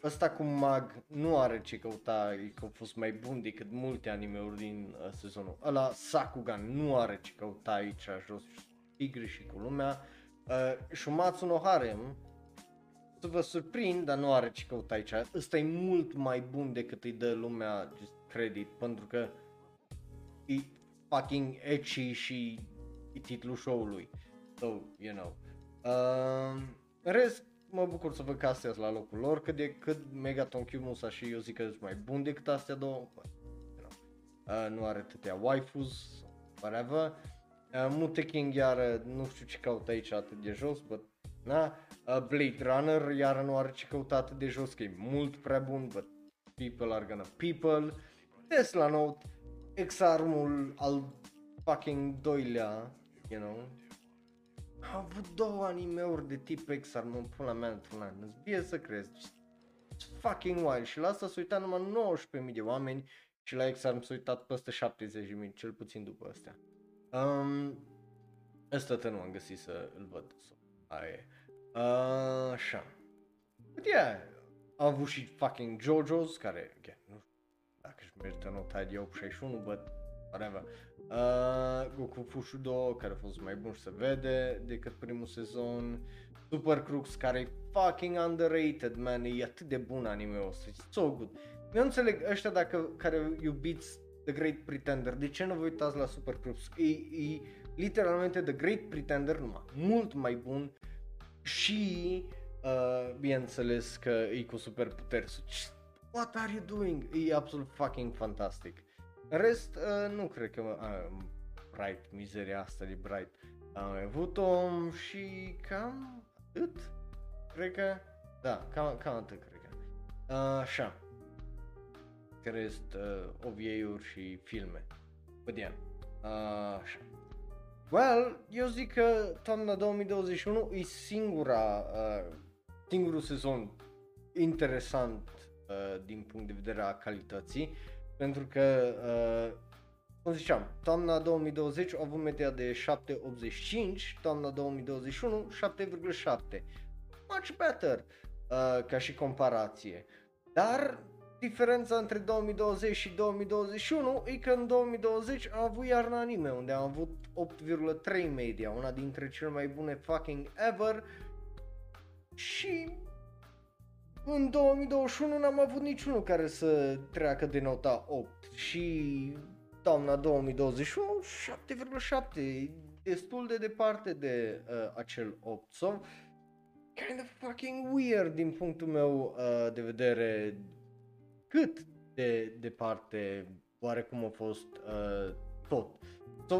Speaker 1: ăsta cu Mag nu are ce căuta, că a fost mai bun decât multe animeuri din uh, sezonul ăla. Sakugan nu are ce căuta aici jos, tigri și cu lumea. Uh, Shumatsu no Harem, să vă surprind, dar nu are ce căuta aici. Ăsta e mult mai bun decât îi dă lumea just credit, pentru că e fucking edgy și e titlul show-ului. So, you know. Uh, în rest, mă bucur să văd că astea la locul lor, cât de cât Megaton Q Musa și eu zic că sunt mai bun decât astea două. You know. uh, nu are atâtea waifus, whatever. Uh, Mute King iar nu știu ce caută aici atât de jos, but na. Uh, Blade Runner iar nu are ce căuta atât de jos, că e mult prea bun, but people are gonna people. Tesla Note, XR-ul al fucking doilea, you know, a avut două animeuri de tip XR, mă pula mea într-un an, îți vie să crezi, It's fucking wild și la asta s-a uitat numai 19.000 de oameni și la XR s-a uitat peste 70.000, cel puțin după astea. Um, ăsta nu am găsit să îl văd, so, aia e. Uh, așa. But yeah, a avut și fucking JoJo's, care, again, nu știu dacă își merită nota de 861, but whatever. Uh, Goku Fushudo, care a fost mai bun și se vede decât primul sezon. Super Crux, care e fucking underrated, man, e atât de bun anime-ul ăsta, e so good. Eu nu înțeleg ăștia dacă, care iubiți The Great Pretender, de ce nu vă uitați la Super Crux? E, e literalmente The Great Pretender, numai mult mai bun și, uh, bineînțeles că e cu superputeri. What are you doing? E absolut fucking fantastic. În rest, uh, nu cred că uh, Bright, mizeria asta de Bright. Am avut-o și cam atât. Cred că, da, cam, cam atât cred că. Uh, așa. Crest, uh, OVA-uri și filme. But yeah. Uh, așa. Well, eu zic că toamna 2021 e singura, uh, singurul sezon interesant uh, din punct de vedere a calității, pentru că, uh, cum ziceam, toamna 2020 a avut media de 7.85, toamna 2021 7.7. Much better uh, ca și comparație. Dar diferența între 2020 și 2021 e că în 2020 a avut iarna anime, unde am avut 8,3 media, una dintre cele mai bune fucking ever și în 2021 n-am avut niciunul care să treacă de nota 8 și toamna 2021 7,7 destul de departe de uh, acel 8 so kind of fucking weird din punctul meu uh, de vedere cât de departe oarecum a fost uh, tot. So,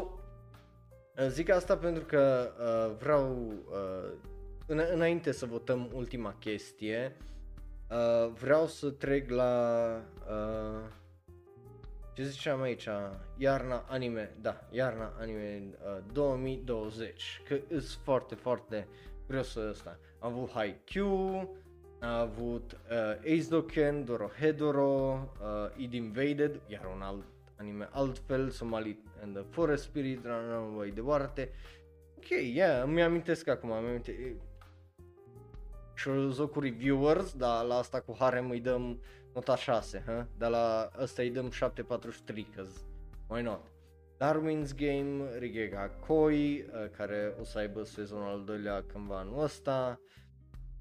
Speaker 1: uh, zic asta pentru că uh, vreau uh, în- înainte să votăm ultima chestie uh, vreau să trec la uh, ce ziceam aici, iarna anime, da, iarna anime uh, 2020, că sunt foarte, foarte vreau să ăsta. Am avut Haikyuu, a avut uh, Ace Doken, Dorohedoro, uh, Id Invaded, iar un alt anime altfel, Somali and the Forest Spirit, run mai departe. Ok, yeah, îmi amintesc acum, îmi amintesc. Și o cu reviewers, dar la asta cu harem îi dăm nota 6, huh? dar la ăsta îi dăm 743, cause why not? Darwin's Game, Rigega Koi, uh, care o să aibă sezonul al doilea cândva anul ăsta,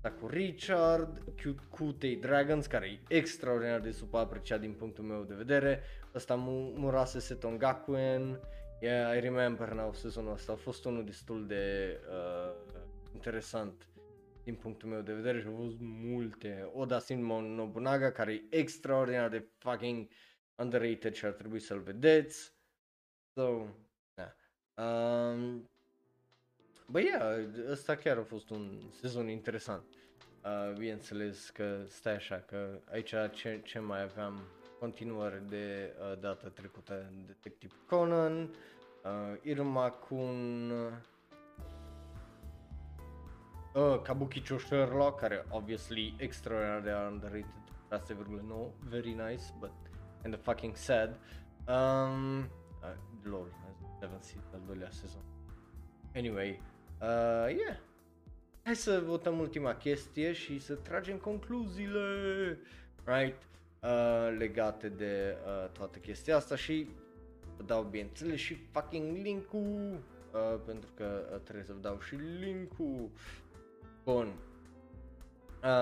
Speaker 1: da, cu Richard, Cute Dragons, care e extraordinar de super apreciat din punctul meu de vedere, ăsta Murase Setongakuen, yeah, I remember now sezonul ăsta a fost unul destul de uh, interesant din punctul meu de vedere și au fost multe. Oda Sinmon Nobunaga, care e extraordinar de fucking underrated și ar trebui să-l vedeți. So, da. Um, Bă, yeah, ăsta chiar a fost un sezon interesant. Uh, bineînțeles că stai așa, că aici ce, ce mai aveam continuare de uh, data trecută Detective Conan, uh, Irma Kun, uh, Kabukicho Sherlock, care obviously extraordinar de underrated, 6,9, very nice, but and the fucking sad. Um, uh, lol, haven't seen al doilea sezon. Anyway, Uh, yeah. Hai să votăm ultima chestie și să tragem concluziile, right, uh, legate de uh, toată chestia asta și vă dau bineînțeles și fucking link-ul, uh, pentru că uh, trebuie să vă dau și link-ul. Bun.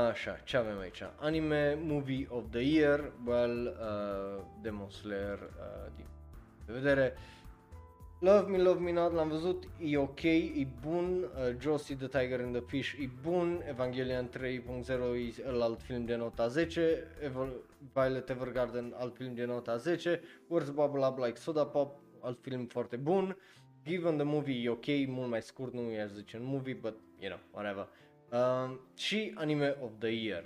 Speaker 1: Așa, ce avem aici? Anime Movie of the Year, well, uh, Demon Slayer, uh, din de vedere. Love Me, Love Me Not, l-am văzut, e ok, e bun, uh, Josie the Tiger and the Fish e bun, Evangelion 3.0 e alt film de nota 10, Evo- Violet Evergarden alt film de nota 10, Words Bubble Up Like Soda Pop alt film foarte bun, Given the Movie e ok, mult mai scurt, nu i-aș zice un movie, but you know, whatever. Uh, și Anime of the Year.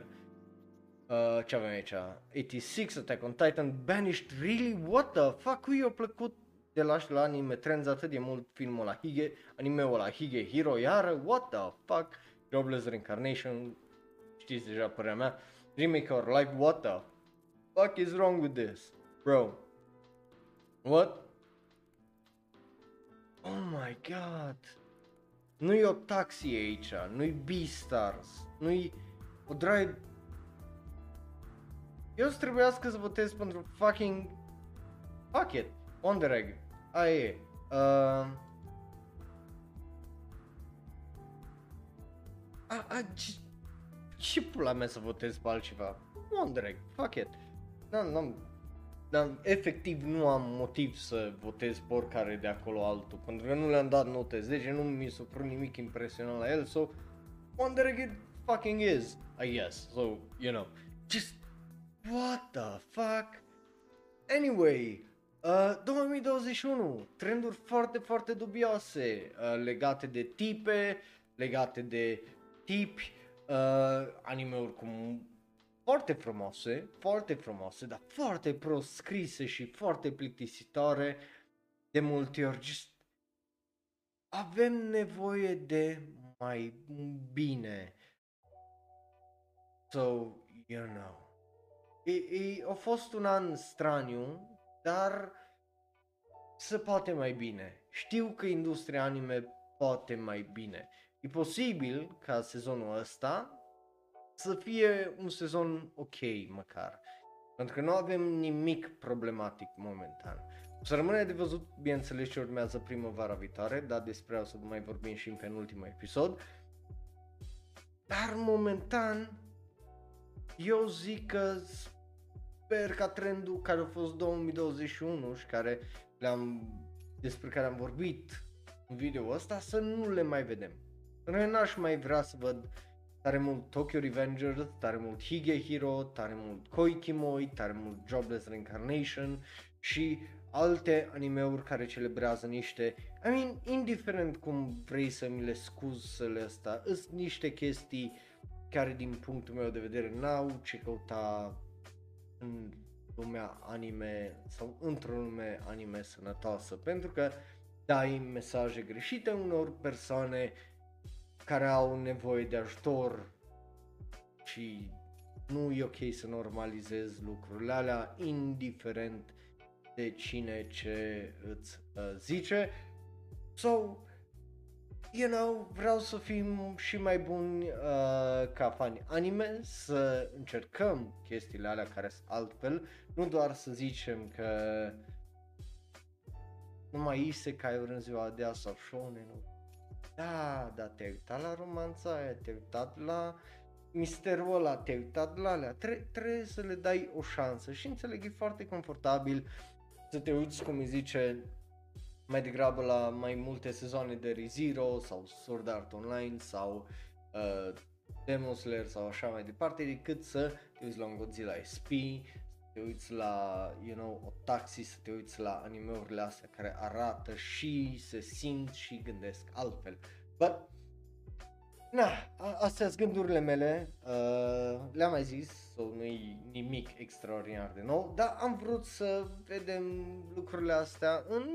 Speaker 1: Uh, ce avem aici? 86, Attack on Titan, Banished, really? What the fuck? Cui i-a plăcut de la, la anime trends atât de mult filmul la Hige, anime-ul la Hige Hero iară? What the fuck? Jobless Reincarnation, știți deja părerea mea. Remake or like, what the fuck is wrong with this? Bro. What? Oh my god. Nu-i o taxi aici, nu-i Beastars, nu-i o drive... Eu să trebuiască să votez pentru fucking... Fuck it, Wonder Egg, aia e. Uh... A, a, ce, ce pula mea să votez pe altceva? Wonder Egg, fuck it. N-am, n-am, n-am, efectiv nu am motiv să votez pe oricare de acolo altul, pentru că nu le-am dat note 10, nu mi s-a părut nimic impresionant la el, so Wonder Egg it fucking is, I guess, so, you know, just, what the fuck? Anyway, uh, 2021, trenduri foarte, foarte dubioase uh, legate de tipe, legate de tipi, uh, anime-uri cum foarte frumoase, foarte frumoase, dar foarte prost scrise și foarte plictisitoare. De multe ori just avem nevoie de mai bine. So, you know. E, e, a fost un an straniu, dar se poate mai bine. Știu că industria anime poate mai bine. E posibil ca sezonul ăsta să fie un sezon ok măcar. Pentru că nu avem nimic problematic momentan. O să rămâne de văzut, bineînțeles, ce urmează primăvara viitoare, dar despre asta mai vorbim și în penultimul episod. Dar momentan, eu zic că sper ca trendul care a fost 2021 și care le-am, despre care am vorbit în video ăsta să nu le mai vedem. Pentru că n-aș mai vrea să văd tare mult Tokyo Revengers, tare mult Hige Hero, tare mult Koikimoi, tare mult Jobless Reincarnation și alte animeuri care celebrează niște, I mean, indiferent cum vrei să mi le scuzi să le asta, sunt niște chestii care din punctul meu de vedere n-au ce căuta în lumea anime sau într-o lume anime sănătoasă, pentru că dai mesaje greșite unor persoane care au nevoie de ajutor și nu e ok să normalizezi lucrurile alea, indiferent de cine ce îți uh, zice. So, you know, vreau să fim și mai buni uh, ca fani anime, să încercăm chestiile alea care sunt altfel, nu doar să zicem că numai isekai în ziua de azi sau shonen, da, da, te-ai uitat la romanța aia, te-ai uitat la misterul ăla, te-ai uitat la alea, Tre- trebuie să le dai o șansă și înțeleg, e foarte confortabil să te uiți, cum îi zice, mai degrabă la mai multe sezoane de ReZero sau Sword Art Online sau uh, Demon Slayer sau așa mai departe, decât să te uiți la un Godzilla SP, să te uiți la, you know, o taxi, să te uiți la animeurile astea care arată și se simt și gândesc altfel. But, na, a- astea sunt gândurile mele, uh, le-am mai zis, so nu-i nimic extraordinar de nou, dar am vrut să vedem lucrurile astea în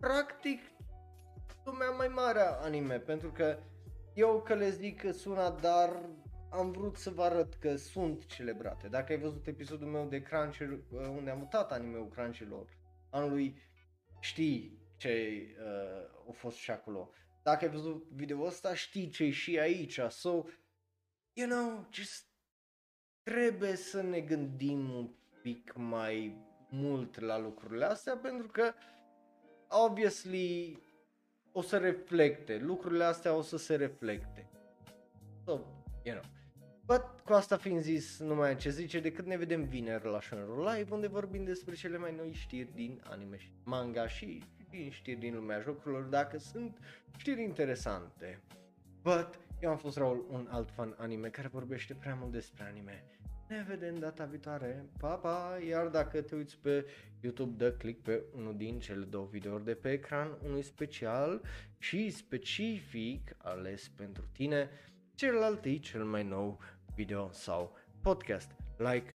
Speaker 1: practic lumea mai mare a anime, pentru că eu că le zic că sună, dar am vrut să vă arăt că sunt celebrate. Dacă ai văzut episodul meu de Crunchyroll, uh, unde am mutat anime-ul Crunchyroll anului, știi ce uh, a fost și acolo. Dacă ai văzut video ăsta, știi ce și aici. So, you know, just trebuie să ne gândim un pic mai mult la lucrurile astea, pentru că obviously o să reflecte, lucrurile astea o să se reflecte. So, you know. But, cu asta fiind zis, nu mai am ce zice decât ne vedem vineri la Shonero Live unde vorbim despre cele mai noi știri din anime și manga și din știri din lumea jocurilor dacă sunt știri interesante. But, eu am fost Raul, un alt fan anime care vorbește prea mult despre anime. Ne vedem data viitoare, pa, pa! Iar dacă te uiți pe YouTube, dă click pe unul din cele două videouri de pe ecran, unul special și specific ales pentru tine, celălalt e cel mai nou video so podcast. Like,